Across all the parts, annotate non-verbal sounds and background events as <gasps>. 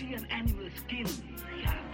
see an animal skin.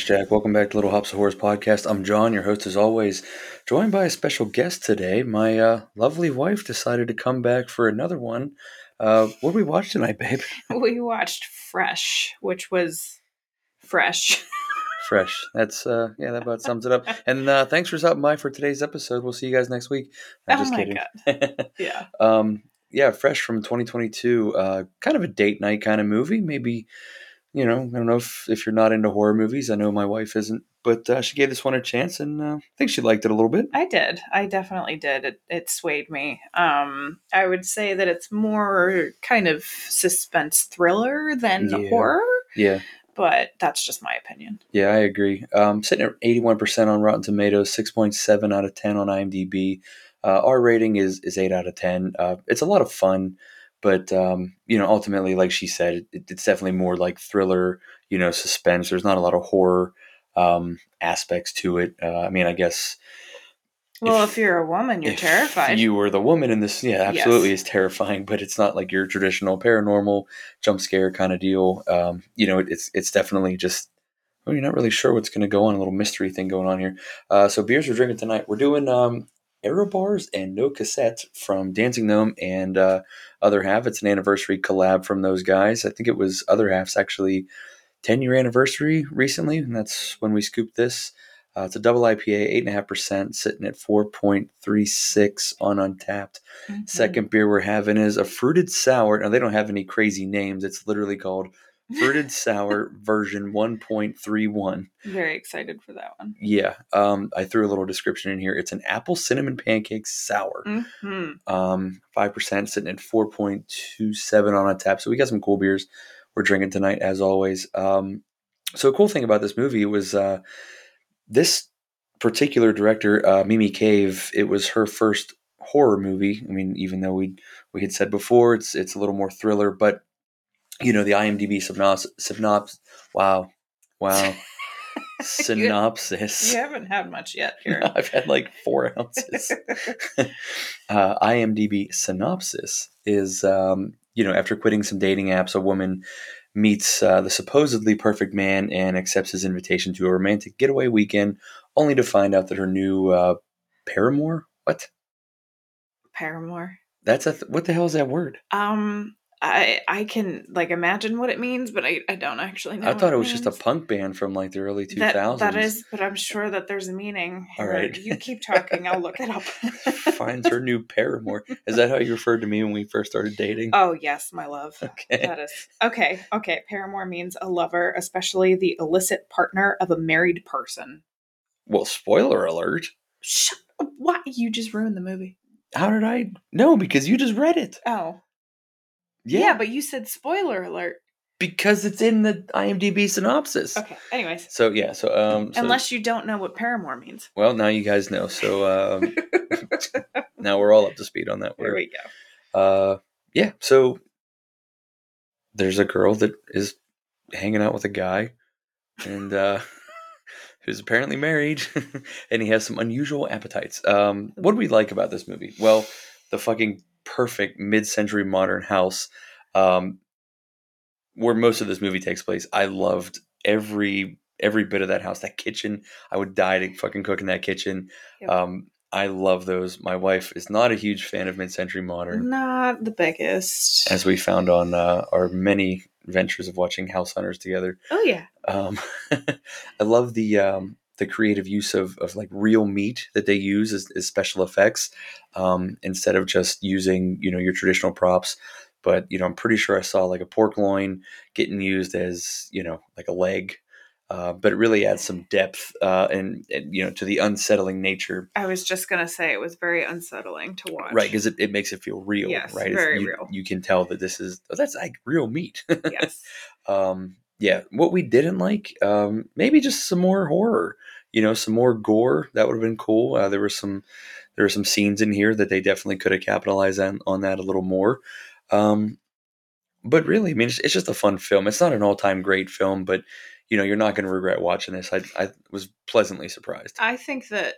Thanks, Jack. Welcome back to Little Hops of Horrors podcast. I'm John, your host as always, joined by a special guest today. My uh, lovely wife decided to come back for another one. Uh, what did we watch tonight, babe? <laughs> we watched Fresh, which was fresh. <laughs> Fresh. That's uh, yeah, that about sums it up. <laughs> And uh, thanks for stopping by for today's episode. We'll see you guys next week. I'm Oh just my kidding. yeah. um, yeah, Fresh from 2022. Uh, kind of a date night kind of movie. Maybe you know, I don't know if if you're not into horror movies. I know my wife isn't, but uh, she gave this one a chance, and uh, I think she liked it a little bit. I did. I definitely did. It, it swayed me. Um, I would say that it's more kind of suspense thriller than Yeah. horror, Yeah. but that's just my opinion. Yeah, I agree. Um, sitting at 81% on Rotten Tomatoes, 6.7 out of 10 on IMDb. Uh, our rating is, is 8 out of 10. Uh, it's a lot of fun, but, um, you know, ultimately, like she said, it, it's definitely more like thriller, you know, suspense. There's not a lot of horror um, aspects to it. Uh, I mean, I guess Well, If- if, you're a woman, you're if terrified. you were the woman in this, yeah, absolutely Yes. is terrifying, <laughs> but it's not like your traditional paranormal jump scare kind of deal. Um, you know, it, it's it's definitely just well, you're not really sure what's going to go on. A little mystery thing going on here. Uh, so beers we're drinking tonight. We're doing Aero Bars and No Cassette from Dancing Gnome and uh, Other Half. It's an anniversary collab from those guys. I think it was Other Half's actually 10 year anniversary recently, and that's when we scooped this. Uh, it's a double IPA, 8.5%, sitting at 4.36 on Untappd. Mhm. Second beer we're having is a fruited sour. Now, they don't have any crazy names. It's literally called Fruited Sour version 1.31. Very excited for that one. Yeah, um, I threw a little description in here. It's an apple cinnamon pancake sour. hmm Um, 5% sitting at 4.27 Untappd. So we got some cool beers we're drinking tonight, as always. Um, so, a cool thing about this movie was uh, this particular director, uh, Mimi Cave, it was her first horror movie. I mean, even though we we had said before, it's it's a little more thriller, but you know, the IMDb synopsis, synops, wow, wow, <laughs> synopsis. You haven't had much yet <laughs> here. I've had like four <laughs> ounces uh, IMDb synopsis is, um, you know, after quitting some dating apps, a woman meets uh, the supposedly perfect man and accepts his invitation to a romantic getaway weekend, only to find out that her new uh, paramour. What? Paramour. That's a th- what the hell is that word? Um, I I can like imagine what it means, but I, I don't actually know. I what thought it was just a punk band from like the early two That, thousands. that is, but I'm sure that there's a meaning. All right. You keep talking. I'll look it up. <laughs> finds her new paramour. Is that how you referred to me when we first started dating? Oh yes, my love. <laughs> okay. That is okay. Okay, paramour means a lover, especially the illicit partner of a married person. Well, spoiler alert. Shut. Why you just ruined the movie? How did I? No, because you just read it. Oh, yeah, but you said spoiler alert. because it's in the IMDb synopsis. Okay. Anyways, So yeah, so um, so, unless you don't know what paramour means, well, now you guys know. So um, <laughs> now we're all up to speed on that there word. we go. Uh, yeah. So there's a girl that is hanging out with a guy, and uh, <laughs> who's apparently married, <laughs> and he has some unusual appetites. Um, what do we like about this movie? Well, the fucking perfect mid-century modern house, um, where most of this movie takes place. I loved every every bit of that house. That kitchen, I would die to fucking cook in that kitchen. Yep. Um, I love those. My wife is not a huge fan of mid-century modern Not the biggest. as we found on uh, our many ventures of watching House Hunters together. oh yeah. Um, <laughs> I love the um, the creative use of, of like real meat that they use as, as special effects um, instead of just using you know your traditional props. But you know, I'm pretty sure I saw like a pork loin getting used as you know like a leg. uh, but it really adds some depth uh, and, and you know to the unsettling nature, I was just gonna say it was very unsettling to watch. right? Because it, it makes it feel real, Yes, right? very you, real. You can tell that this is oh, that's like real meat. <laughs> yes, um, yeah, what we didn't like, um, maybe just some more horror. You know, some more gore. That would have been cool. Uh, there were some there were some scenes in here that they definitely could have capitalized on, on that a little more. Um, but really, I mean, it's, it's just a fun film. It's not an all time great film, but you know, you're not going to regret watching this. I, I was pleasantly surprised. I think that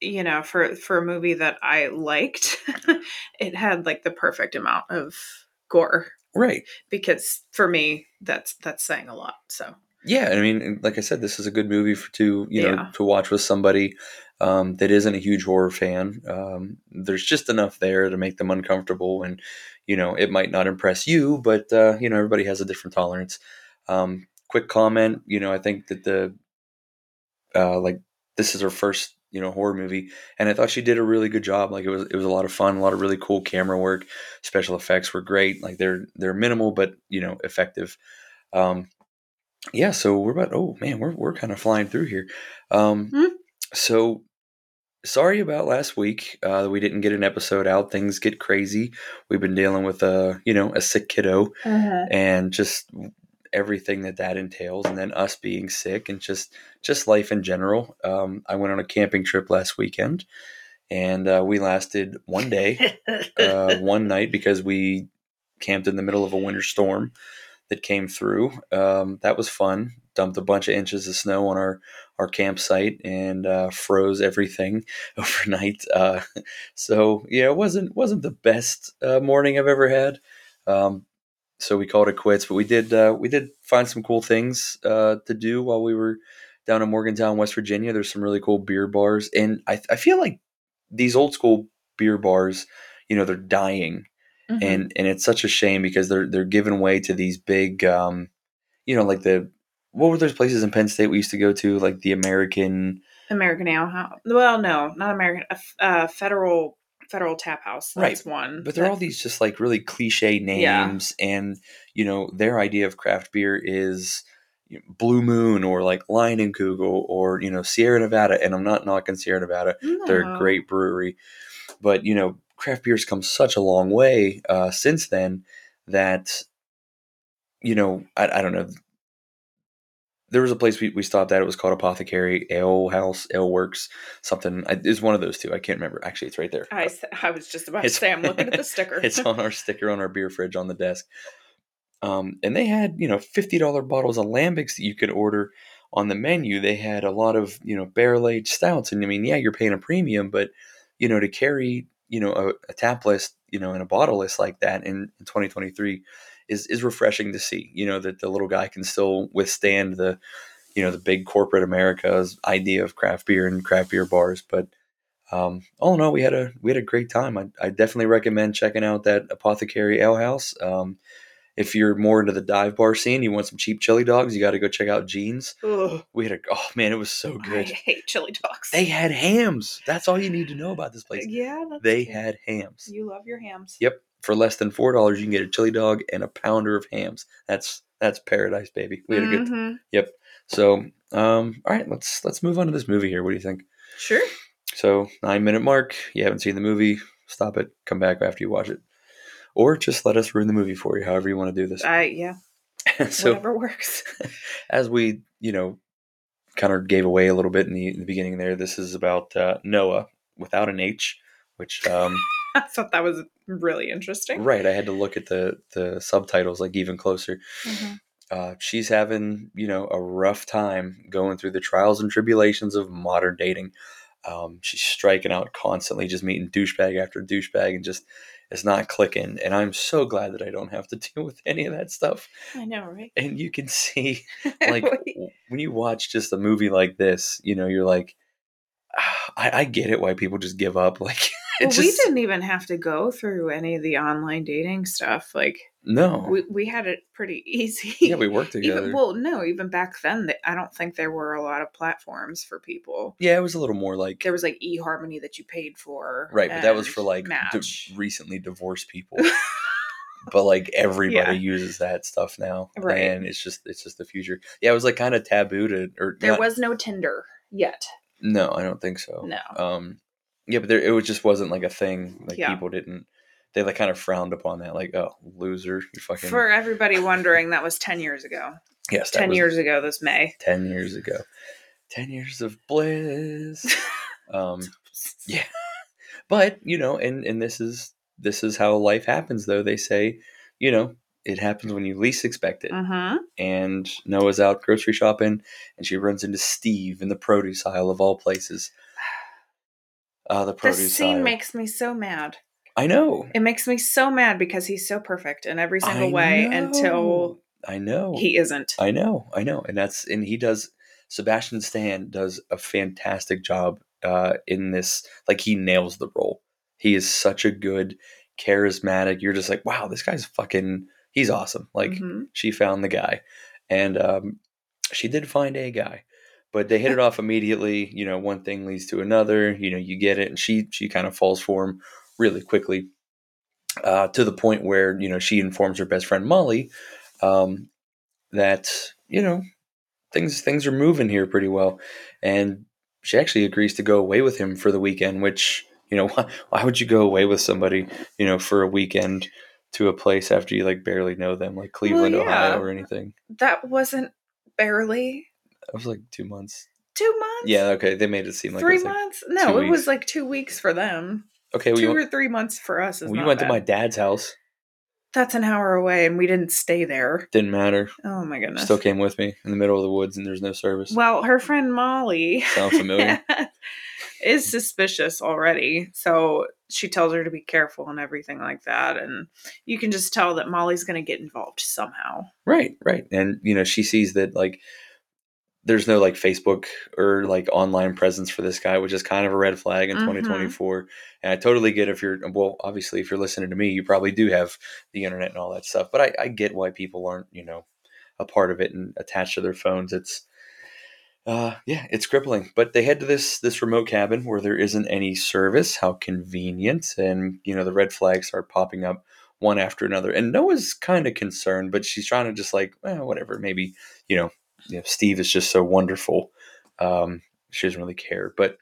you know for for a movie that I liked, <laughs> it had like the perfect amount of gore Right. because for me that's that's saying a lot. So Yeah, I mean, like I said, this is a good movie for to you know Yeah. to watch with somebody um, that isn't a huge horror fan. Um, there's just enough there to make them uncomfortable, and you know it might not impress you, but uh, you know everybody has a different tolerance. Um, quick comment, you know, I think that the uh, like this is her first you know horror movie, and I thought she did a really good job. Like it was it was a lot of fun, a lot of really cool camera work. Special effects were great. Like they're they're minimal but you know effective. Um, yeah, so we're about oh man, we're we're kind of flying through here. Um, Hmm. so sorry about last week uh, that we didn't get an episode out. Things get crazy. We've been dealing with a you know a sick kiddo and just everything that that entails, and then us being sick and just just life in general. Um, I went on a camping trip last weekend, and uh, we lasted one day, <laughs> uh, one night because we camped in the middle of a winter storm that came through. Um, that was fun. Dumped a bunch of inches of snow on our our campsite and uh, froze everything <laughs> overnight. Uh, <laughs> so yeah, it wasn't wasn't the best uh, morning I've ever had. Um, so we called it quits, but we did uh, we did find some cool things uh, to do while we were down in Morgantown, West Virginia. There's some really cool beer bars, and I, I feel like these old school beer bars, you know, they're dying Mhm. and and it's such a shame because they're they're giving way to these big um you know like the what were those places in Penn State we used to go to like the American American Ale House. Well, no, not American. Uh, uh, federal Federal Tap House. That's one. but they're all these just like really cliche Yeah. names and you know their idea of craft beer is you know, Blue Moon or like Leinenkugel or you know Sierra Nevada and I'm not knocking Sierra Nevada they're a great brewery. But you know, craft beer's come such a long way uh, since then that you know, I, I don't know. There was a place we, we stopped at. It was called Apothecary Ale House, Ale Works, something. It's one of those two. I can't remember. Actually, it's right there. I, I was just about to say I'm looking at the <laughs> sticker. it's on our sticker on our beer fridge on the desk. Um, and they had you know fifty dollar bottles of lambics that you could order on the menu. They had a lot of you know barrel aged stouts, and I mean, yeah, you're paying a premium, but you know to carry you know a, a tap list you know and a bottle list like that in, in 2023 is is refreshing to see. You know that the little guy can still withstand the you know the big corporate America's idea of craft beer and craft beer bars, but um, all in all, we had a we had a great time. I, I definitely recommend checking out that Apothecary Ale House. Um, if you're more into the dive bar scene, you want some cheap chili dogs, you got to go check out Gene's. Ugh, We had a oh man, it was so good. I hate chili dogs. They had Hamm's. That's all you need to know about this place. yeah, They had Hamm's. You love your Hamm's. Yep, for less than four dollars, you can get a chili dog and a pounder of Hamm's. That's that's paradise, baby. We had a good. Mhm. So, um, all right, let's let's move on to this movie here. What do you think? Sure. So nine minute mark. You haven't seen the movie. Stop it. Come back after you watch it, or just let us ruin the movie for you. However you want to do this. I yeah. <laughs> so whatever works. <laughs> as we you know kind of gave away a little bit in the, in the beginning there, this is about uh, Noah without an H, which um, <laughs> I thought that was really interesting. right. I had to look at the the subtitles like even closer. Mhm. Uh, she's having you know a rough time going through the trials and tribulations of modern dating. Um, she's striking out constantly, just meeting douchebag after douchebag, and just it's not clicking. And I'm so glad that I don't have to <laughs> deal with any of that stuff. I know, right? And you can see, <laughs> like, when you watch just a movie like this, you know, you're like, "Ah, I, I get it why people just give up. Like, <laughs> well, we didn't even have to go through any of the online dating stuff. Like no, we, we had it pretty <laughs> easy. yeah, we worked together. even well, no, even back then, I don't think there were a lot of platforms for people. yeah, it was a little more like There was like eHarmony that you paid for, Right, but that was for like di- recently divorced people. <laughs> but like everybody Yeah. uses that stuff now, Right. And it's just it's just the future. Yeah, it was like kind of taboo to or There not- was no Tinder yet. no, I don't think so. No. Um, yeah, but there it was just wasn't like a thing. Like Yeah. people didn't. They like kind of frowned upon that. Like, oh, loser, you fucking. For everybody wondering, that was 10 years ago. yes, that 10 was years ago this May. Ten years ago. Ten years of bliss. <laughs> um, yeah, but you know, and and this is this is how life happens. Though they say, you know, it happens when you least expect it. Mm-hmm. And Noah's out grocery shopping, and she runs into Steve in the produce aisle of all places. Uh, the This scene aisle. makes me so mad. I know. It makes me so mad because he's so perfect in every single I way know. until I know. he isn't. I know, I know, and that's and he does. Sebastian Stan does a fantastic job uh, in this. Like he nails the role. He is such a good, charismatic. You're just like, wow, this guy's fucking. He's awesome. Like Mhm. she found the guy, and um, she did find a guy, but they hit it off immediately. You know, one thing leads to another. You know, you get it, and she she kind of falls for him really quickly. Uh, to the point where you know she informs her best friend Molly um, that you know things things are moving here pretty well, and she actually agrees to go away with him for the weekend. Which you know why, <laughs> why would you go away with somebody you know for a weekend to a place after you like barely know them like Cleveland, yeah. Ohio, or anything? That wasn't barely That was like two months. two months. Yeah, okay, they made it seem like it three like- months. No, two it was like two weeks for them. okay. We two went, or three months for us. We went to my dad's house. That's an hour away, and we didn't stay there. Didn't matter. Oh my goodness. Still came with me in the middle of the woods, and there's no service. Well, her friend Molly Sound familiar? <laughs> is suspicious already. So she tells her to be careful and everything like that. And you can just tell that Molly's going to get involved somehow. Right, right. And you know, she sees that like there's no like Facebook or like online presence for this guy, which is kind of a red flag in Mhm. 2024. And I totally get if you're well, obviously if you're listening to me, you probably do have the internet and all that stuff. But I, I get why people aren't, you know, a part of it and attached to their phones. It's uh yeah, it's crippling. But they head to this this remote cabin where there isn't any service. How convenient. And you know, the red flags start popping up one after another. And Noah's kind of concerned, but she's trying to just like, eh, whatever. Maybe you know, you know, Steve is just so wonderful. Um, she doesn't really care, but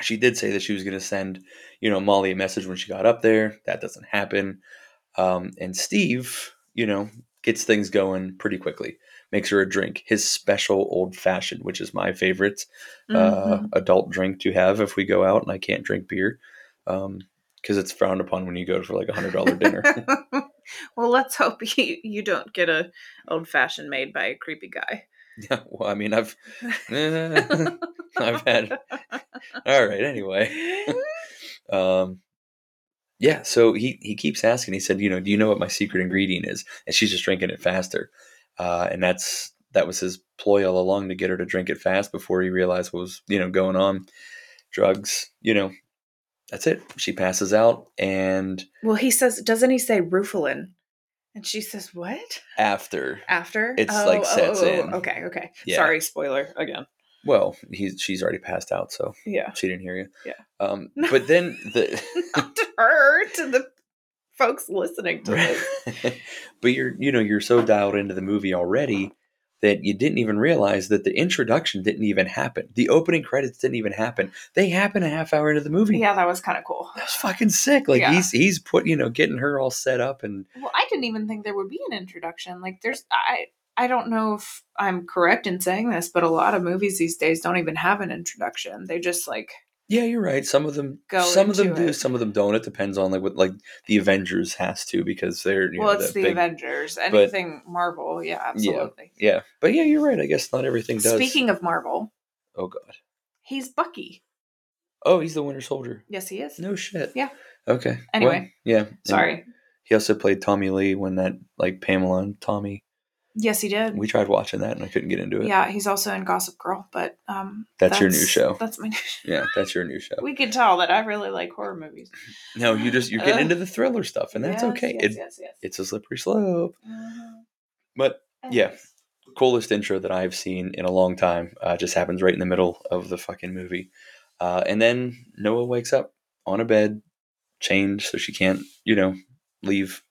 she did say that she was going to send, you know, Molly a message when she got up there. That doesn't happen. Um, and Steve, you know, gets things going pretty quickly. Makes her a drink, his special old fashioned, which is my favorite uh, Mhm. adult drink to have if we go out and I can't drink beer. Um, because it's frowned upon when you go for like a hundred dollar dinner. <laughs> well, let's hope <laughs> you, you don't get a old fashioned made by a creepy guy. Yeah, well, I mean, I've, eh, <laughs> <laughs> I've had. <laughs> All right. Anyway, um, yeah. So he he keeps asking. He said, you know, do you know what my secret ingredient is? And she's just drinking it faster, uh, and that's that was his ploy all along to get her to drink it fast before he realized what was you know going on. Drugs, you know. That's it. She passes out, and well, he says, doesn't he say Rufalin? And she says, what? after, After? It's, like, sets in. Okay, okay. Yeah. Sorry, spoiler again. well, he's she's already passed out, so Yeah. she didn't hear you. Yeah. Um, <laughs> but then the. <laughs> Not to her, to the folks listening to <laughs> this. but you're you know you're so dialed into the movie already that you didn't even realize that the introduction didn't even happen. The opening credits didn't even happen. They happen a half hour into the movie. Yeah, that was kind of cool. That was fucking sick. Like Yeah. he's he's put you know getting her all set up and Well, I didn't even think there would be an introduction. Like, there's, I, I don't know if I'm correct in saying this, but a lot of movies these days don't even have an introduction. They just like, yeah, you're right. Some of them Go some of them into do, it. some of them don't. It depends on like what like the Avengers has to because they're you well, know, it's the, big- Avengers. Anything Marvel, yeah, absolutely. Yeah, but yeah, you're right. I guess not everything does. Speaking of Marvel, oh god. he's Bucky. Oh, he's the Winter Soldier. Yes, he is. No shit. Yeah. Okay. Anyway. Well, yeah. and- Sorry. He also played Tommy Lee when that like Pamela and Tommy. Yes, he did. We tried watching that and I couldn't get into it. yeah, he's also in Gossip Girl, but um, That's your new show. That's my new show. <laughs> Yeah, that's your new show. We can tell that I really like horror movies. No, you just you're getting into the thriller stuff, and that's Yes, okay. Yes, it, yes, yes. It's a slippery slope. Mhm. But yeah, coolest intro that I've seen in a long time. Uh, just happens right in the middle of the fucking movie, uh, and then Noah wakes up on a bed, chained, so she can't, you know, leave.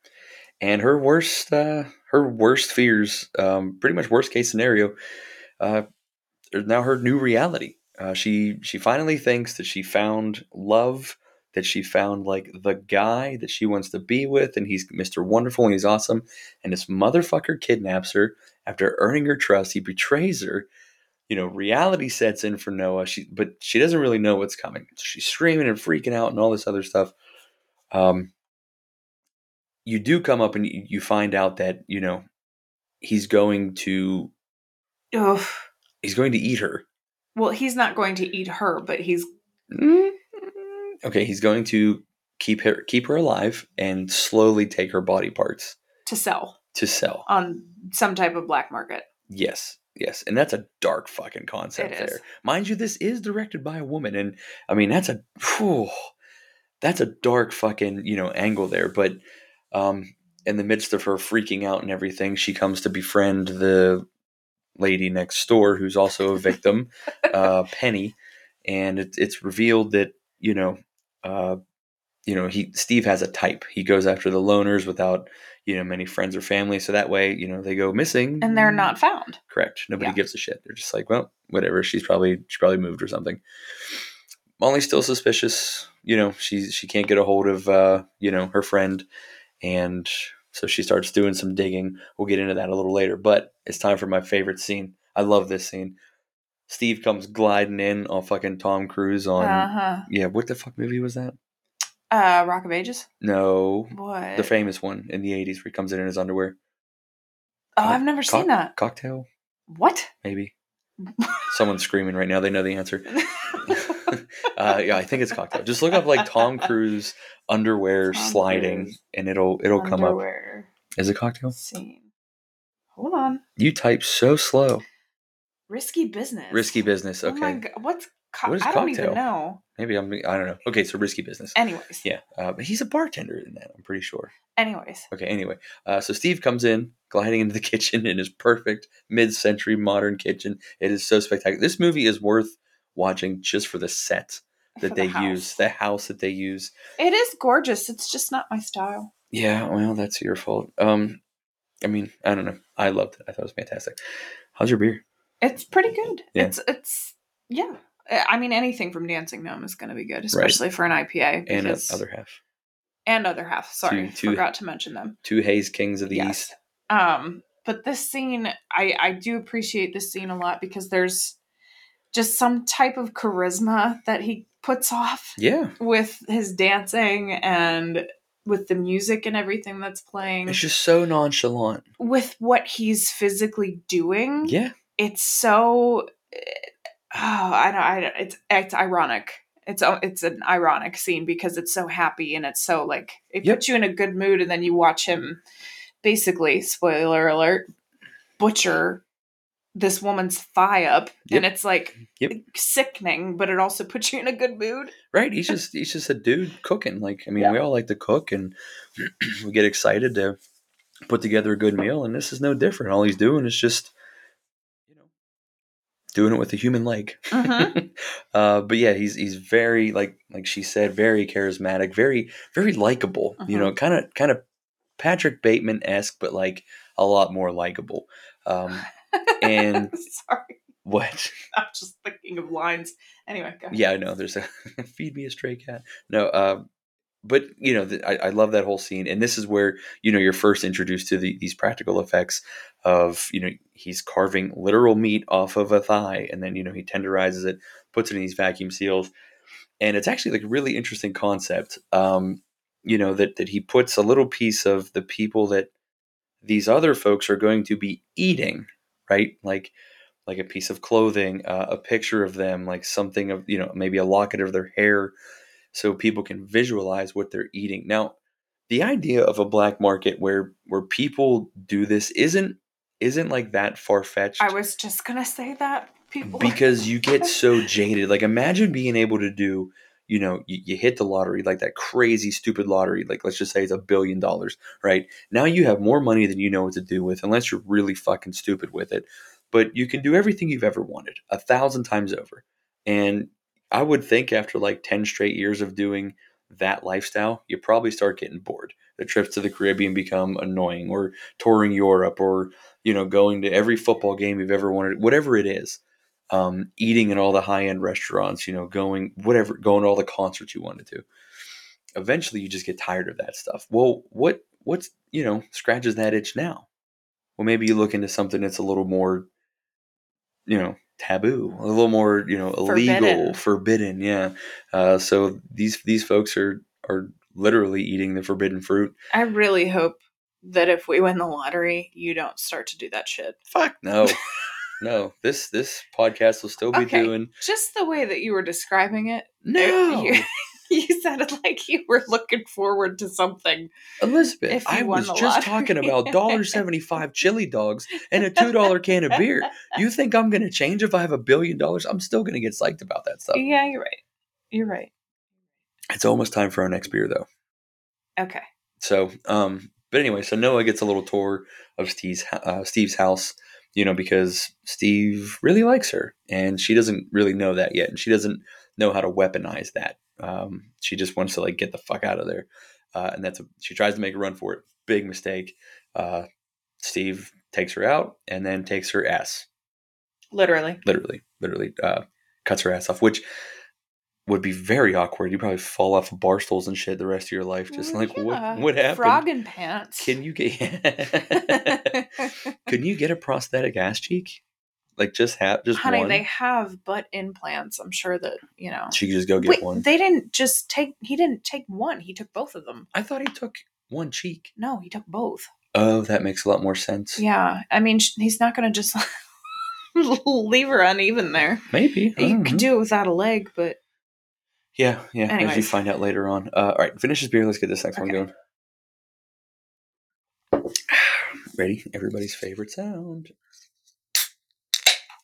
And her worst uh, her worst fears, um, pretty much worst case scenario, uh, are now her new reality. Uh, she she finally thinks that she found love, that she found like the guy that she wants to be with, and he's Mr. Wonderful and he's awesome. And this motherfucker kidnaps her after earning her trust. He betrays her. You know, reality sets in for Noah. She but she doesn't really know what's coming. She's screaming and freaking out and all this other stuff. Um, you do come up and you find out that you know he's going to Ugh. he's going to eat her. Well, he's not going to eat her, but he's mm-hmm. Okay, he's going to keep her keep her alive and slowly take her body parts to sell to sell. on some type of black market. Yes, yes, and that's a dark fucking concept there. Mind you, this is directed by a woman, and I mean that's a whew, that's a dark fucking you know angle there. But um, in the midst of her freaking out and everything, she comes to befriend the lady next door who's also a victim, <laughs> uh, Penny, and it, it's revealed that you know. Uh, you know, he Steve has a type. He goes after the loners without, you know, many friends or family. So that way, you know, they go missing And they're not found. Correct. Nobody Yeah. gives a shit. They're just like, well, whatever. She's probably she probably moved or something. Molly's still suspicious. You know, she she can't get a hold of uh, you know, her friend and so she starts doing some digging. We'll get into that a little later, but it's time for my favorite scene. I love this scene. Steve comes gliding in on fucking Tom Cruise on Uh Yeah, what the fuck movie was that? Uh, Rock of Ages. No. What? The famous one in the 80s where he comes in in his underwear. oh, I've never Cock- seen that. Cocktail, What? maybe. <laughs> Someone's screaming right now. They know the answer. <laughs> uh, yeah, I think it's cocktail. Just look up like Tom <laughs> Cruise underwear Tom sliding, Cruise and it'll it'll come up. Is it cocktail? Scene. Hold on. You type so slow. Risky business. Risky business. Oh my Okay, god. What's co- What is I don't cocktail? even know. maybe I'm. I don't know. Okay, so risky business. Anyways. Yeah, uh, but he's a bartender in that. I'm pretty sure. Anyways. Okay, anyway, uh, so Steve comes in, gliding into the <laughs> kitchen in his perfect mid-century modern kitchen. It is so spectacular. This movie is worth watching just for the set that For they the use, the house that they use. It is gorgeous. It's just not my style. Yeah, well, that's your fault. Um, I mean, I don't know. I loved it. I thought it was fantastic. How's your beer? It's pretty good. Yeah. It's it's yeah. I mean, anything from Dancing Gnome is going to be good, especially for an IPA. And the other half, and other half. Sorry, Two- two- forgot to mention them. two Haze Kings of the Yes. East. Um, but this scene, I I do appreciate this scene a lot because there's just some type of charisma that he puts off Yeah, with his dancing and with the music and everything that's playing it's just so nonchalant. with what he's physically doing Yeah, it's so eh, oh i don't i don't it's it's ironic it's a- it's an ironic scene because it's so happy and it's so like it Yep. puts you in a good mood and then you watch him basically spoiler alert butcher this woman's thigh up and it's like Yep. sickening but it also <laughs> puts you in a good mood right. He's just he's just a dude cooking. Like I mean, Yeah. we all like to cook, and <clears throat> we get excited to put together a good meal. And this is no different. All he's doing is just you know doing it with a human leg. Mhm. <laughs> uh, but yeah, he's he's very like like she said, very charismatic, very very likable. You know, kind of kind of Patrick Bateman esque, but like a lot more likable. Um, And- <laughs> sorry what? <laughs> i'm just thinking of lines anyway go. Yeah, I know. There's a <laughs> feed me a stray cat. No, uh, but you know, the, I, I love that whole scene, and this is where you know you're first introduced to the, these practical effects of you know he's carving literal meat off of a thigh, and then you know he tenderizes it, puts it in these vacuum seals, and it's actually like a really interesting concept. Um, you know that that he puts a little piece of the people that these other folks are going to be eating, right? Like like a piece of clothing, uh, a picture of them, like something of you know maybe a locket of their hair, so people can visualize what they're eating. Now, the idea of a black market where where people do this isn't isn't like that far fetched i was just gonna say that people because you get <laughs> so jaded. Like imagine being able to do, you know, you, you hit the lottery, like that crazy stupid lottery, like let's just say it's a billion dollars, right? Now you have more money than you know what to do with, unless you're really fucking stupid with it. But you can do everything you've ever wanted a thousand times over. And I would think after like 10 straight years of doing that lifestyle, you probably start getting bored. The trips to the Caribbean become annoying, or touring Europe, or you know, going to every football game you've ever wanted, whatever it is. Um, eating at all the high end restaurants, you know, going whatever, going to all the concerts you wanted to. Eventually, you just get tired of that stuff. Well, what what's you know scratches that itch now? Well, maybe you look into something that's a little more, you know, taboo, a little more, you know, illegal, Forbidden. forbidden. yeah. Uh, so these these folks are are literally eating the forbidden fruit. I really hope that if we win the lottery, you don't start to do that shit. Fuck no, <laughs> no. This this podcast will still be Okay. doing Just the way that you were describing it, no. <laughs> you, you sounded like you were looking forward to something. Elizabeth, I was just lottery. talking about dollar <laughs> seventy five chili dogs and a two dollar can of beer. You think I'm gonna change if I have a billion dollars? I'm still gonna get psyched about that stuff. Yeah, you're right. You're right. It's almost time for our next beer though. Okay. So, um, but anyway, so Noah gets a little tour of Steve's uh, Steve's house, you know, because Steve really likes her, and she doesn't really know that yet, and she doesn't know how to weaponize that. Um, she just wants to like get the fuck out of there, uh, and that's a, she tries to make a run for it. Big mistake. Uh, Steve takes her out and then takes her ass, Literally. literally, literally uh, cuts her ass off, which would be very awkward. You'd probably fall off of bar stools and shit the rest of your life. Just Well, like yeah. what what happened? Frog in pants. Can you get? <laughs> Can you get a prosthetic ass cheek? Like just have just Honey, one. they have butt implants. I'm sure that, you know. she could just go get Wait, one. they didn't just take he didn't take one. He took both of them. I thought he took one cheek. No, he took both. Oh, that makes a lot more sense. Yeah. I mean, he's not going to just <laughs> leave her uneven there. Maybe You could do it without a leg, but Yeah, yeah. As you find out later on. Uh, all right, finish this beer. Let's get this next one going. <sighs> Ready? Everybody's favorite sound.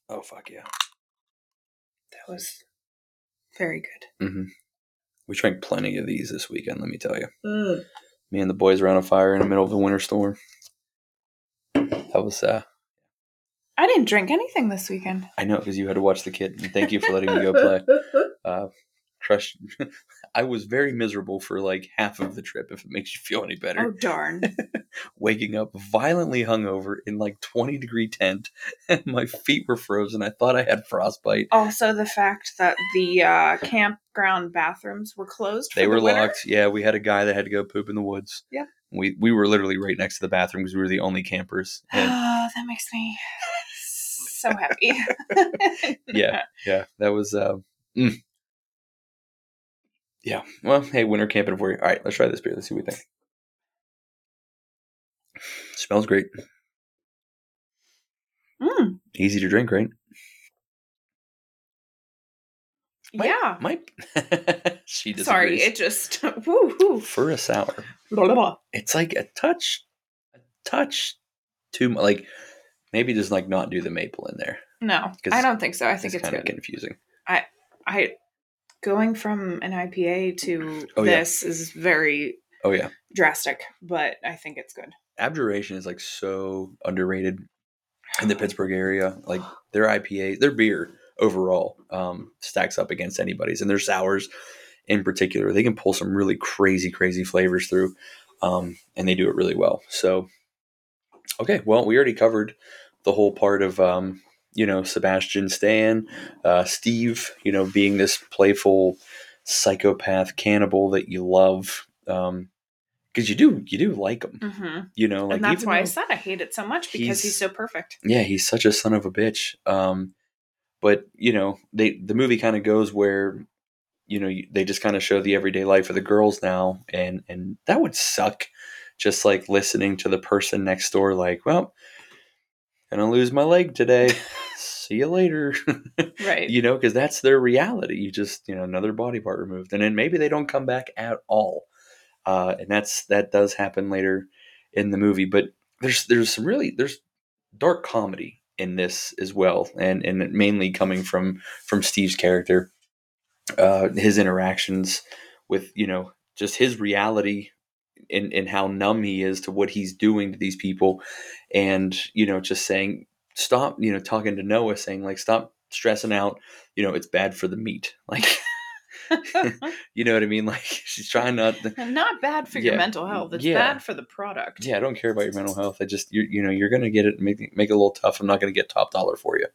Oh fuck yeah! that was very good. hmm We drank plenty of these this weekend. Let me tell you. Me and the boys on a fire in the middle of a winter storm. That was uh, I didn't drink anything this weekend. I know because you had to watch the kid. And thank you for letting me go play. <laughs> Uh, <laughs> I was very miserable for like half of the trip. If it makes you feel any better, Oh darn. <laughs> waking up violently hungover in like twenty degree tent, <laughs> and my feet were frozen. I thought I had frostbite. also the fact that the uh, campground bathrooms were closed for They the were winter. locked. Yeah, we had a guy that had to go poop in the woods. Yeah. We we were literally right next to the bathroom because we were the only campers. <gasps> And Oh, that makes me so happy. yeah, yeah, that was. Uh, mm. Yeah. Well, hey, winter camping for you. All right, let's try this beer. Let's see what we think. Smells great. Mm, Easy to drink, right? Yeah. Might. <laughs> she disagrees. Sorry, it just <laughs> woo woo. for a sour. Blah, blah, blah. It's like a touch, a touch too mu- like maybe just like not do the maple in there. No, I don't think so. I think it's, kind of confusing. I going from an IPA to Oh, yeah. this is very Oh yeah, drastic, but I think it's good. Abjuration is like so underrated in the <sighs> Pittsburgh area. Like their IPA, their beer overall um, stacks up against anybody's, and their sours in particular, they can pull some really crazy, crazy flavors through, um, and they do it really well. So, okay, well, we already covered the whole part of um, you know Sebastian Stan, uh, Steve, you know, being this playful psychopath cannibal that you love. Um, because you do, you do like him, hmm you know. Like and that's why I said I hate it so much because he's, he's- so perfect. yeah, he's such a son of a bitch. Um, but you know, they the movie kind of goes where, you know, they just kind of show the everyday life of the girls now, and and that would suck. Just like listening to the person next door, like, well, gonna lose my leg today. <laughs> See you later. <laughs> Right. you know, because that's their reality. You just, you know, another body part removed, and then maybe they don't come back at all. Uh, and that's that does happen later in the movie. But there's there's some really there's dark comedy in this as well, and and mainly coming from from Steve's character, uh, his interactions with you know just his reality and and how numb he is to what he's doing to these people, and you know just saying stop you know talking to Noah saying like stop stressing out you know it's bad for the meat <laughs> like <laughs> you know what I mean? Like she's trying not. To, Not bad for your mental health. It's Yeah. bad for the product. yeah, I don't care about your mental health. I just you you know you're gonna get it make make it a little tough. I'm not gonna get top dollar for you.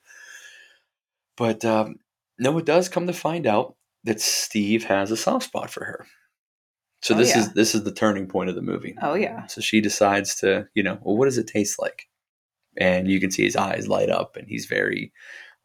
But um, Noah does come to find out that Steve has a soft spot for her. So Oh, this yeah. is this is the turning point of the movie. Oh yeah. So she decides to, you know, well, what does it taste like? And you can see his eyes light up, and he's very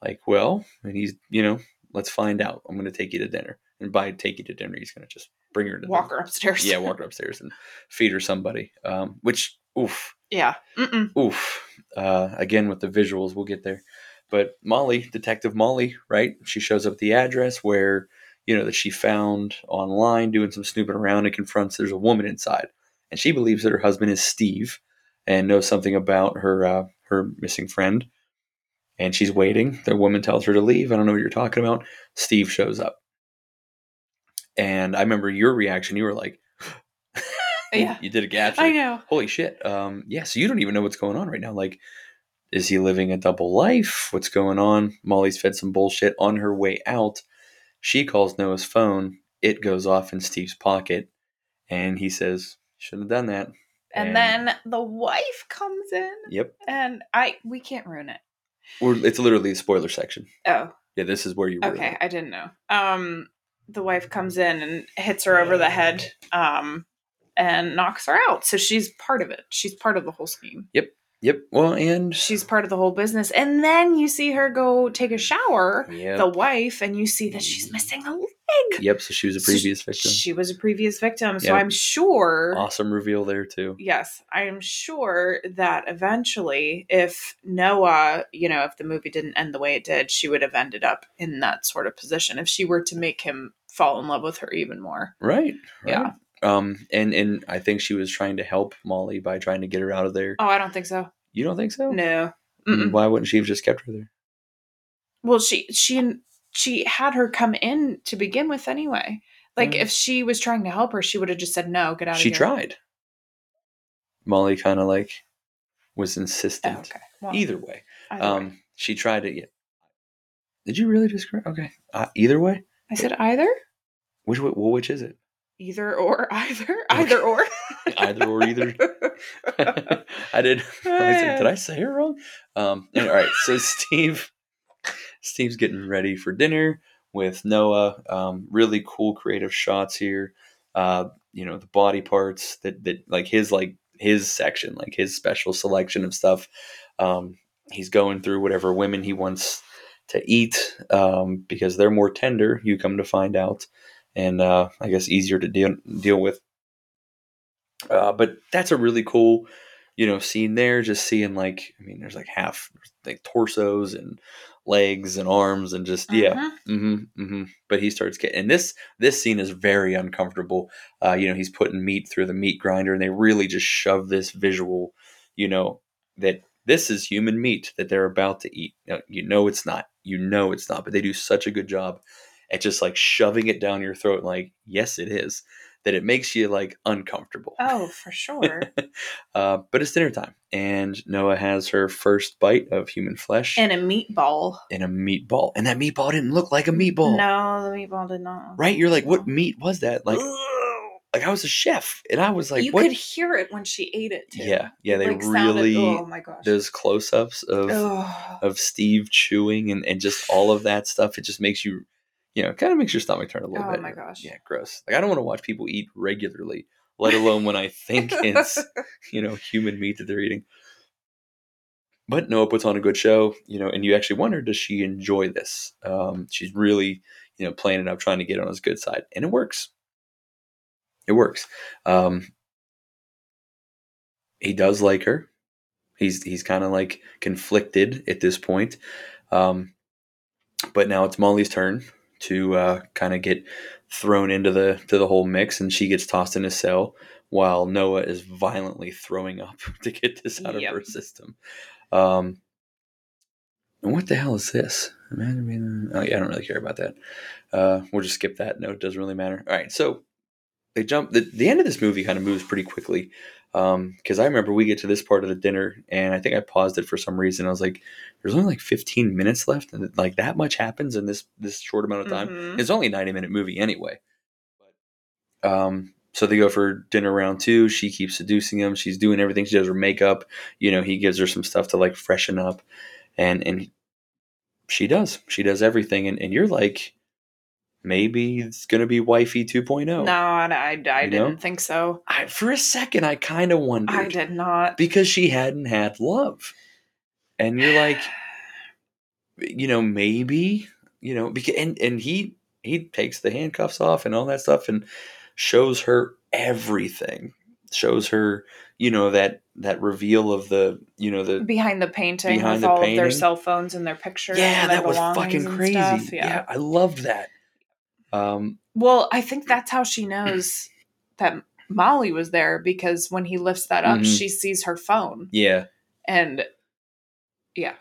like, well, and he's, you know, let's find out. I'm going to take you to dinner, and by take you to dinner, he's going to just bring her to Walk the, her upstairs. yeah, walk <laughs> her upstairs and feed her somebody. Um, which, oof, Yeah. Mm-mm. oof. Uh, again with the visuals, we'll get there. But Molly, Detective Molly, right? She shows up at the address where you know that she found online doing some snooping around and confronts there's a woman inside, and she believes that her husband is Steve and knows something about her uh, her missing friend. And she's waiting. The woman tells her to leave. I don't know what you're talking about. Steve shows up, and I remember your reaction. You were like, <laughs> Yeah. you did a gap. I know. Holy shit. Um, yeah, so you don't even know what's going on right now. Like, is he living a double life? What's going on? Molly's fed some bullshit on her way out. She calls Noah's phone. It goes off in Steve's pocket. And he says, Shouldn't have done that. And, then the wife comes in, Yep. and I we can't ruin it. We're, it's literally a spoiler section. Oh, Yeah, this is where you okay. I didn't know. Um, the wife comes in and hits her over the head. Um, and knocks her out. So she's part of it. She's part of the whole scheme. Yep. Well, and She's part of the whole business. And then you see her go take a shower, yeah. the wife, and you see that she's mm. missing a leg. Yep. So she was a So previous victim. She was a previous victim. So Yep. I'm sure. Awesome reveal there too. Yes, I am sure that eventually, if Noah, you know, if the movie didn't end the way it did, she would have ended up in that sort of position if she were to make him fall in love with her even more. Right. right. Yeah. Um. And and I think she was trying to help Molly by trying to get her out of there. Oh, I don't think so. You don't think so? No. Mm, Mm-mm. Why wouldn't she have just kept her there? Well, she she she had her come in to begin with anyway. Like if she was trying to help her, she would have just said no, get out of She here. tried. Molly kind of like was Oh, insistent. okay. Well, Either way, either way. um, she tried it. Yeah. Did you really just? Okay. Uh, either way, I said either, which way- well, which is it? Either or <laughs> either, either or, Either or either. <laughs> I did. <laughs> I said, did I say it wrong? Um. and- all right. So Steve, Steve's getting ready for dinner with Noah. Um. Really cool creative shots here. Uh. You know the body parts that that like his like his section like his special selection of stuff. Um. He's going through whatever women he wants to eat. Um. Because they're more tender. You come to find out, and uh, I guess easier to deal deal with. Uh, but that's a really cool, you know, scene there. Just seeing like, I mean, there's like half like torsos and legs and arms and just yeah, Mhm. mm-hmm, mm-hmm. But he starts getting and this this scene is very uncomfortable. Uh, you know, he's putting meat through the meat grinder, and they really just shove this visual, you know, that this is human meat that they're about to eat. Now, you know it's not. You know it's not. But they do such a good job at just like shoving it down your throat. Like, yes, it is. That it makes you like uncomfortable. Oh, for sure. <laughs> Uh, but it's dinner time, and Noah has her first bite of human flesh and a meatball. and a meatball, and that meatball didn't look like a meatball, No, the meatball did not. right? You're like, what meat was that? Like, like I was a chef, and I was like, you what? could hear it when she ate it too. yeah, yeah, they Like, sounded- really oh my gosh. those close-ups of Ugh. of Steve chewing and and just all of that stuff. It just makes you, you know, kind of makes your stomach turn a little Oh bit. Oh my gosh. yeah, gross. Like I don't want to watch people eat regularly, let alone when I think it's <laughs> you know human meat that they're eating. But Noah puts on a good show, you know, and you actually wonder does she enjoy this? Um, she's really, you know, playing it up, trying to get on his good side, and it works. It works. Um, he does like her. He's he's kind of like conflicted at this point, um, but now it's Molly's turn to uh, kind of get thrown into the to the whole mix, and she gets tossed in a cell while Noah is violently throwing up <laughs> to get this out Yep. of her system. Um, and what the hell is this? Imagine being- Oh yeah, I don't really care about that. Uh, we'll just skip that. No, it doesn't really matter. All right, so they jump. The, the end of this movie kind of moves pretty quickly. Because I remember we get to this part of the dinner, and I think I paused it for some reason. I was like, "There's only like 15 minutes left, and like that much happens in this this short amount of time." Mhm. It's only a 90 minute movie anyway. Um, so they go for dinner round two. She keeps seducing him. She's doing everything. She does her makeup. You know, he gives her some stuff to like freshen up, and and she does. She does everything, and and you're like, maybe it's gonna be wifey 2.0. No, I, I, I didn't know? think so. I, for a second, I kind of wondered I did not. because she hadn't had love, and you're like, you know, maybe you know, because and and he he takes the handcuffs off and all that stuff and shows her everything, shows her you know that that reveal of the you know the Behind the painting Behind with the all of their cell phones and their pictures. yeah that was fucking crazy stuff. yeah. I loved that um Well, I think that's how she knows that Molly was there because when he lifts that up, Mhm. she sees her phone. yeah And yeah.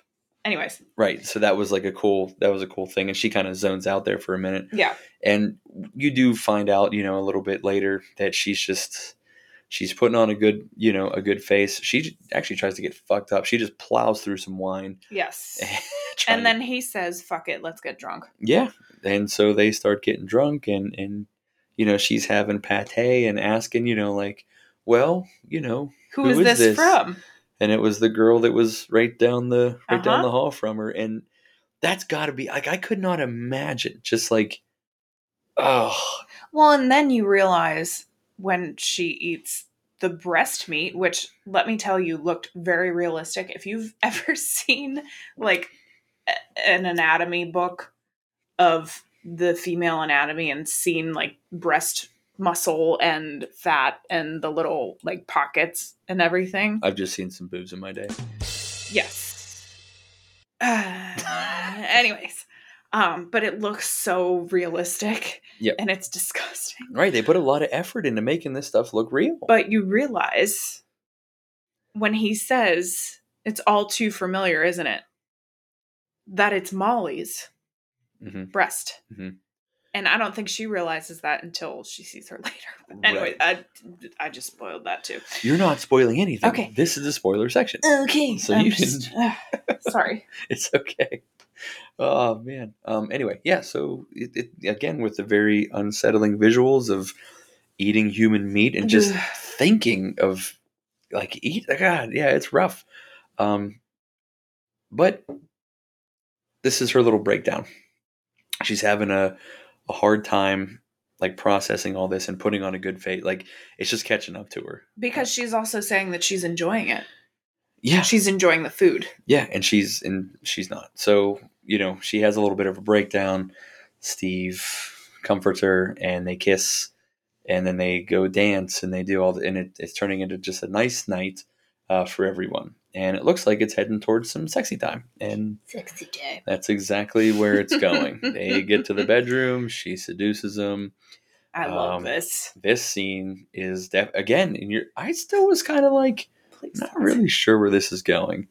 Anyways, right so that was like a cool that was a cool thing and she kind of zones out there for a minute yeah. and you do find out you know a little bit later that she's just she's putting on a good you know a good face she actually tries to get fucked up she just plows through some wine Yes. <laughs> and then he says, fuck it, let's get drunk. yeah and so they start getting drunk and and you know she's having pate and asking you know like well you know Who Who is is this, this? from? and it was the girl that was right down the right down Uh-huh. the hall from her and that's got to be like i could not imagine just like oh Well, and then you realize when she eats the breast meat, which let me tell you looked very realistic. If you've <laughs> ever seen like an anatomy book of the female anatomy and seen like breast muscle and fat and the little like pockets and everything. i've just seen some boobs in my day Yes. <sighs> anyways, um, but it looks so realistic. Yeah. And it's disgusting. right they put a lot of effort into making this stuff look real But you realize when he says it's all too familiar, isn't it? That it's Molly's hmm breast. Mhm. And I don't think she realizes that until she sees her <laughs> later. Anyway, I, I just spoiled that too. You're not spoiling anything. Okay. This is the spoiler section. Okay. So I'm you just- sorry. <laughs> It's okay. Oh man. Um. Anyway, yeah. So it, it again with the very unsettling visuals of eating human meat and just thinking of like eat. God, yeah, it's rough. Um. But this is her little breakdown. She's having a a hard time like processing all this and putting on a good face. Like it's just catching up to her. Because she's also saying that she's enjoying it. Yeah. She's enjoying the food. Yeah, and she's and she's not. So you know, she has a little bit of a breakdown. Steve comforts her, and they kiss, and then they go dance, and they do all the, and it, it's turning into just a nice night uh, for everyone. And it looks like it's heading towards some sexy time, and Sexy day. that's exactly where it's going. <laughs> they get to the bedroom. She seduces him. I love Um, this. This scene is def- again, and. I still was kind of like Please. not really sure where this is going.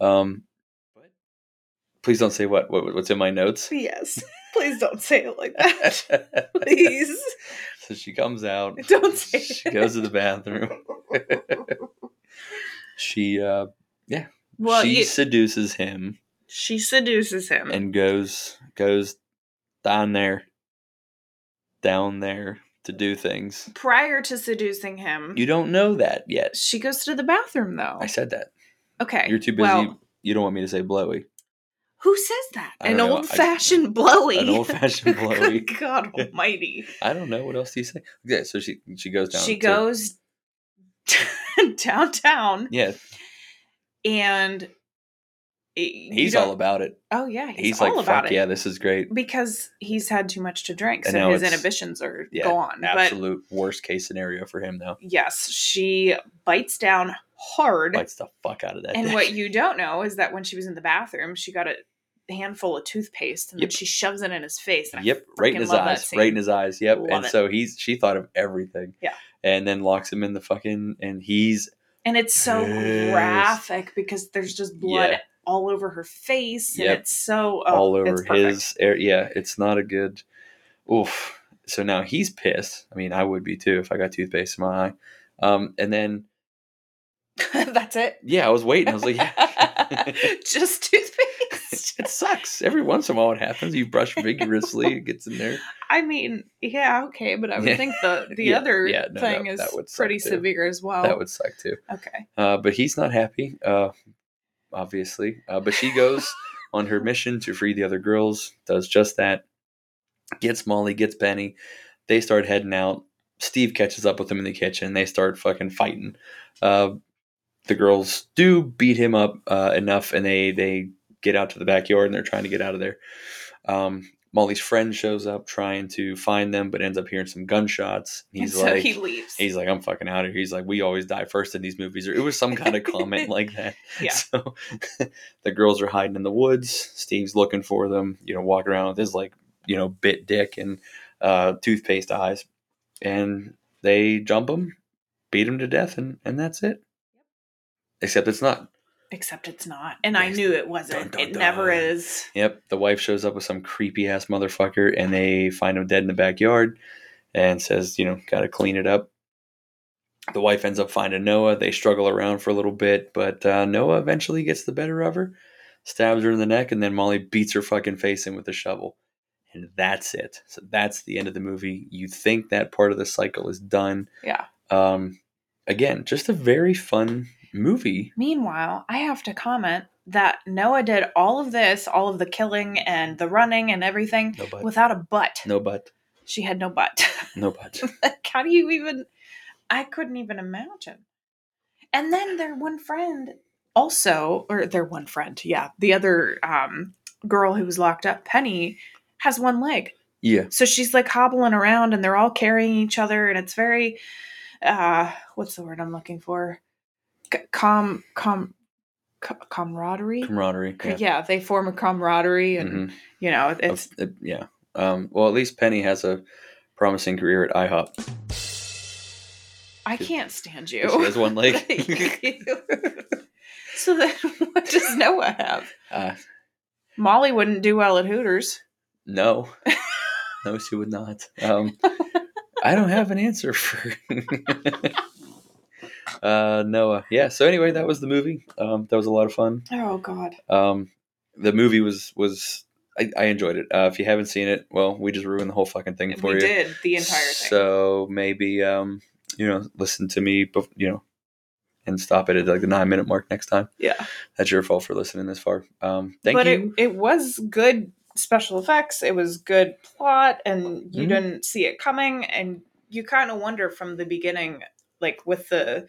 Um, but please don't say what, what what's in my notes. Yes. <laughs> Please don't say it like that. <laughs> Please. so she comes out. Don't say She it. goes to the bathroom. she uh, Well, she you- seduces him she seduces him. and goes goes down there, down there to do things. prior to seducing him, You don't know that yet. she goes to the bathroom though. I said that. okay. You're too busy. Well, you don't want me to say blowy. who says that? An don't know. I- old fashioned blowy. An old-fashioned <laughs> blowy. God almighty. I don't know what else do you say. Yeah, so she she goes down. she to- goes <laughs> downtown Yeah, and he's all about it. Oh yeah, he's, He's, all like, about "Fuck it. yeah, this is great." because he's had too much to drink, so his inhibitions are Yeah, gone. But absolute worst case scenario for him though. yes, she bites down hard. Bites the fuck out of that. and dick. what you don't know is that when she was in the bathroom, she got a handful of toothpaste and Yep. then she shoves it in his face. And Yep, right in his eyes. Right in his eyes. Yep. Love and it. so he's she thought of everything. Yeah. And then locks him in the fucking and he's And it's so Pissed. graphic because there's just blood Yeah. all over her face, Yep. and it's so oh, all over his air. Yeah, it's not a good. Oof. So now he's pissed. I mean, I would be too if I got toothpaste in my eye. Um, and then <laughs> That's it. Yeah, I was waiting. I was like, yeah. <laughs> Just toothpaste. <laughs> Every once in a while it happens. You brush vigorously, it gets in there. <laughs> I mean, yeah, okay, but I would think the <laughs> the Yeah, other yeah, no, thing that- is that pretty too. severe as well. That would suck too. okay. Uh, but he's not happy, uh, obviously. Uh, but she goes <laughs> on her mission to free the other girls, does just that, gets Molly, gets Penny. They start heading out. Steve catches up with them in the kitchen. They start fucking fighting. Uh, the girls do beat him up uh, enough, and they they get out to the backyard and they're trying to get out of there. Um, Molly's friend shows up trying to find them, but ends up hearing some gunshots. And He's so like, he leaves. He's like, I'm fucking out of here. He's like, we always die first in these movies. Or it was some kind of comment <laughs> like that. Yeah. <laughs> So <laughs> the girls are hiding in the woods. Steve's looking for them, you know, walking around with his like, you know, bit dick and uh, toothpaste eyes. And they jump him, beat him to death, and, and that's it. Except it's not. Except it's not. And I knew it wasn't. Dun, dun, it never dun. is. Yep. The wife shows up with some creepy ass motherfucker and they find him dead in the backyard and says, you know, gotta clean it up. The wife ends up finding Noah. They struggle around for a little bit, but uh, Noah eventually gets the better of her, stabs her in the neck, and then Molly beats her fucking face in with a shovel. And that's it. So that's the end of the movie. You think that part of the cycle is done. Yeah. Um, again, just a very fun movie. Meanwhile, I have to comment that Noah did all of this, all of the killing and the running and everything No without a butt. No butt. She had no butt. <laughs> No butt. like, how do you even? I couldn't even imagine. And then their one friend also, or their one friend, yeah, the other um, girl who was locked up, Penny, has one leg. Yeah. So she's like hobbling around and they're all carrying each other and it's very uh what's the word I'm looking for? Com com camaraderie. Camaraderie. yeah. Yeah. they form a camaraderie and Mhm. you know, it's uh, yeah. Um, well, at least Penny has a promising career at IHOP. I can't stand you. <laughs> She has one leg. <laughs> so then <laughs> what does Noah have? Uh, Molly wouldn't do well at Hooters. no, no, she would not. Um, I don't have an answer for uh, Noah. Yeah. So anyway, that was the movie. Um, that was a lot of fun. Oh god. Um, the movie was was I, I enjoyed it. Uh, if you haven't seen it, well, we just ruined the whole fucking thing for we you. did the entire thing. So maybe um, you know, listen to me, bef- you know, and stop it at like the nine minute mark next time. yeah. That's your fault for listening this far. Um, thank but you. it it was good special effects. It was good plot, and you Mhm. didn't see it coming, and you kind of wonder from the beginning, like with the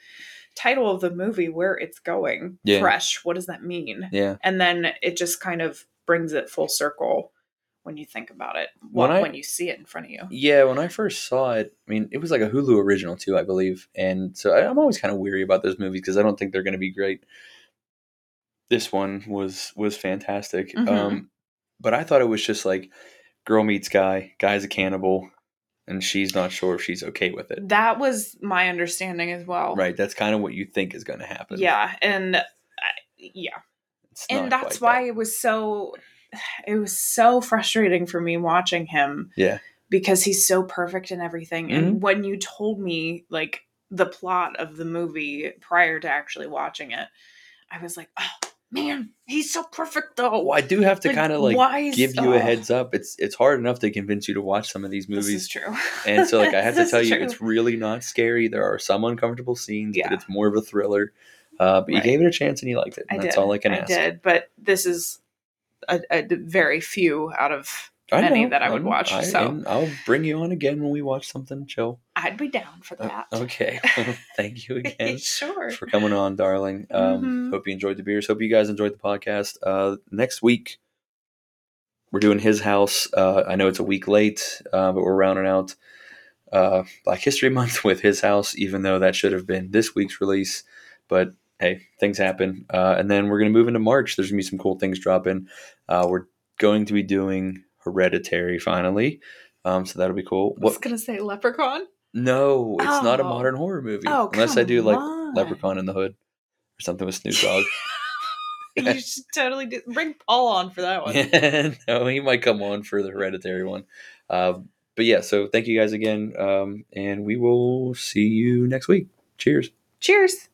title of the movie, where it's going. Yeah. Fresh. What does that mean? yeah, And then it just kind of brings it full circle when you think about it. When Well, I- when you see it in front of you. yeah. When I first saw it, I mean, it was like a Hulu original too, I believe, and so I, I'm always kind of weary about those movies because I don't think they're going to be great. This one was was fantastic, Mhm. um, but I thought it was just like girl meets guy, guy's a cannibal, and she's not sure if she's okay with it. That was my understanding as well. Right, that's kind of what you think is going to happen. Yeah, and I, yeah, and that's why it was so it was so frustrating for me watching him. Yeah, because he's so perfect in everything Mm-hmm. and when you told me like the plot of the movie prior to actually watching it i was like oh man he's so perfect though well, I do have to Like, kind of like is- give you a oh, heads up. It's it's hard enough to convince you to watch some of these this is movies, true and so like I have <laughs> to tell you, true. it's really not scary. There are some uncomfortable scenes, Yeah. but it's more of a thriller. Uh, but you gave it a chance and you liked it. i And did that's all I can i ask. did but this is a, a very few out of I many know, that I would know. watch, I, so. I'll bring you on again when we watch something chill. i'd be down for Uh, that okay, <laughs> <laughs> Thank you again. <laughs> sure for coming on, darling. Um, Mhm. Hope you enjoyed the beers. Hope you guys enjoyed the podcast. Uh, next week, we're doing his house. Uh, I know it's a week late, uh, but we're rounding out uh, Black History Month with his house, even though that should have been this week's release. But hey, things happen. Uh, and then we're going to move into March. There's going to be some cool things dropping. Uh, we're going to be doing Hereditary finally. Um, so that'll be cool. i was gonna say leprechaun No, it's not a Oh. modern horror movie. Oh, unless I do like on. Leprechaun in the Hood or something with Snoop Dogg. <laughs> you should totally do bring paul on for that one <laughs> Yeah, <laughs> no, he might come on for the hereditary one. Uh, but yeah, so thank you guys again, um, and we will see you next week. Cheers. cheers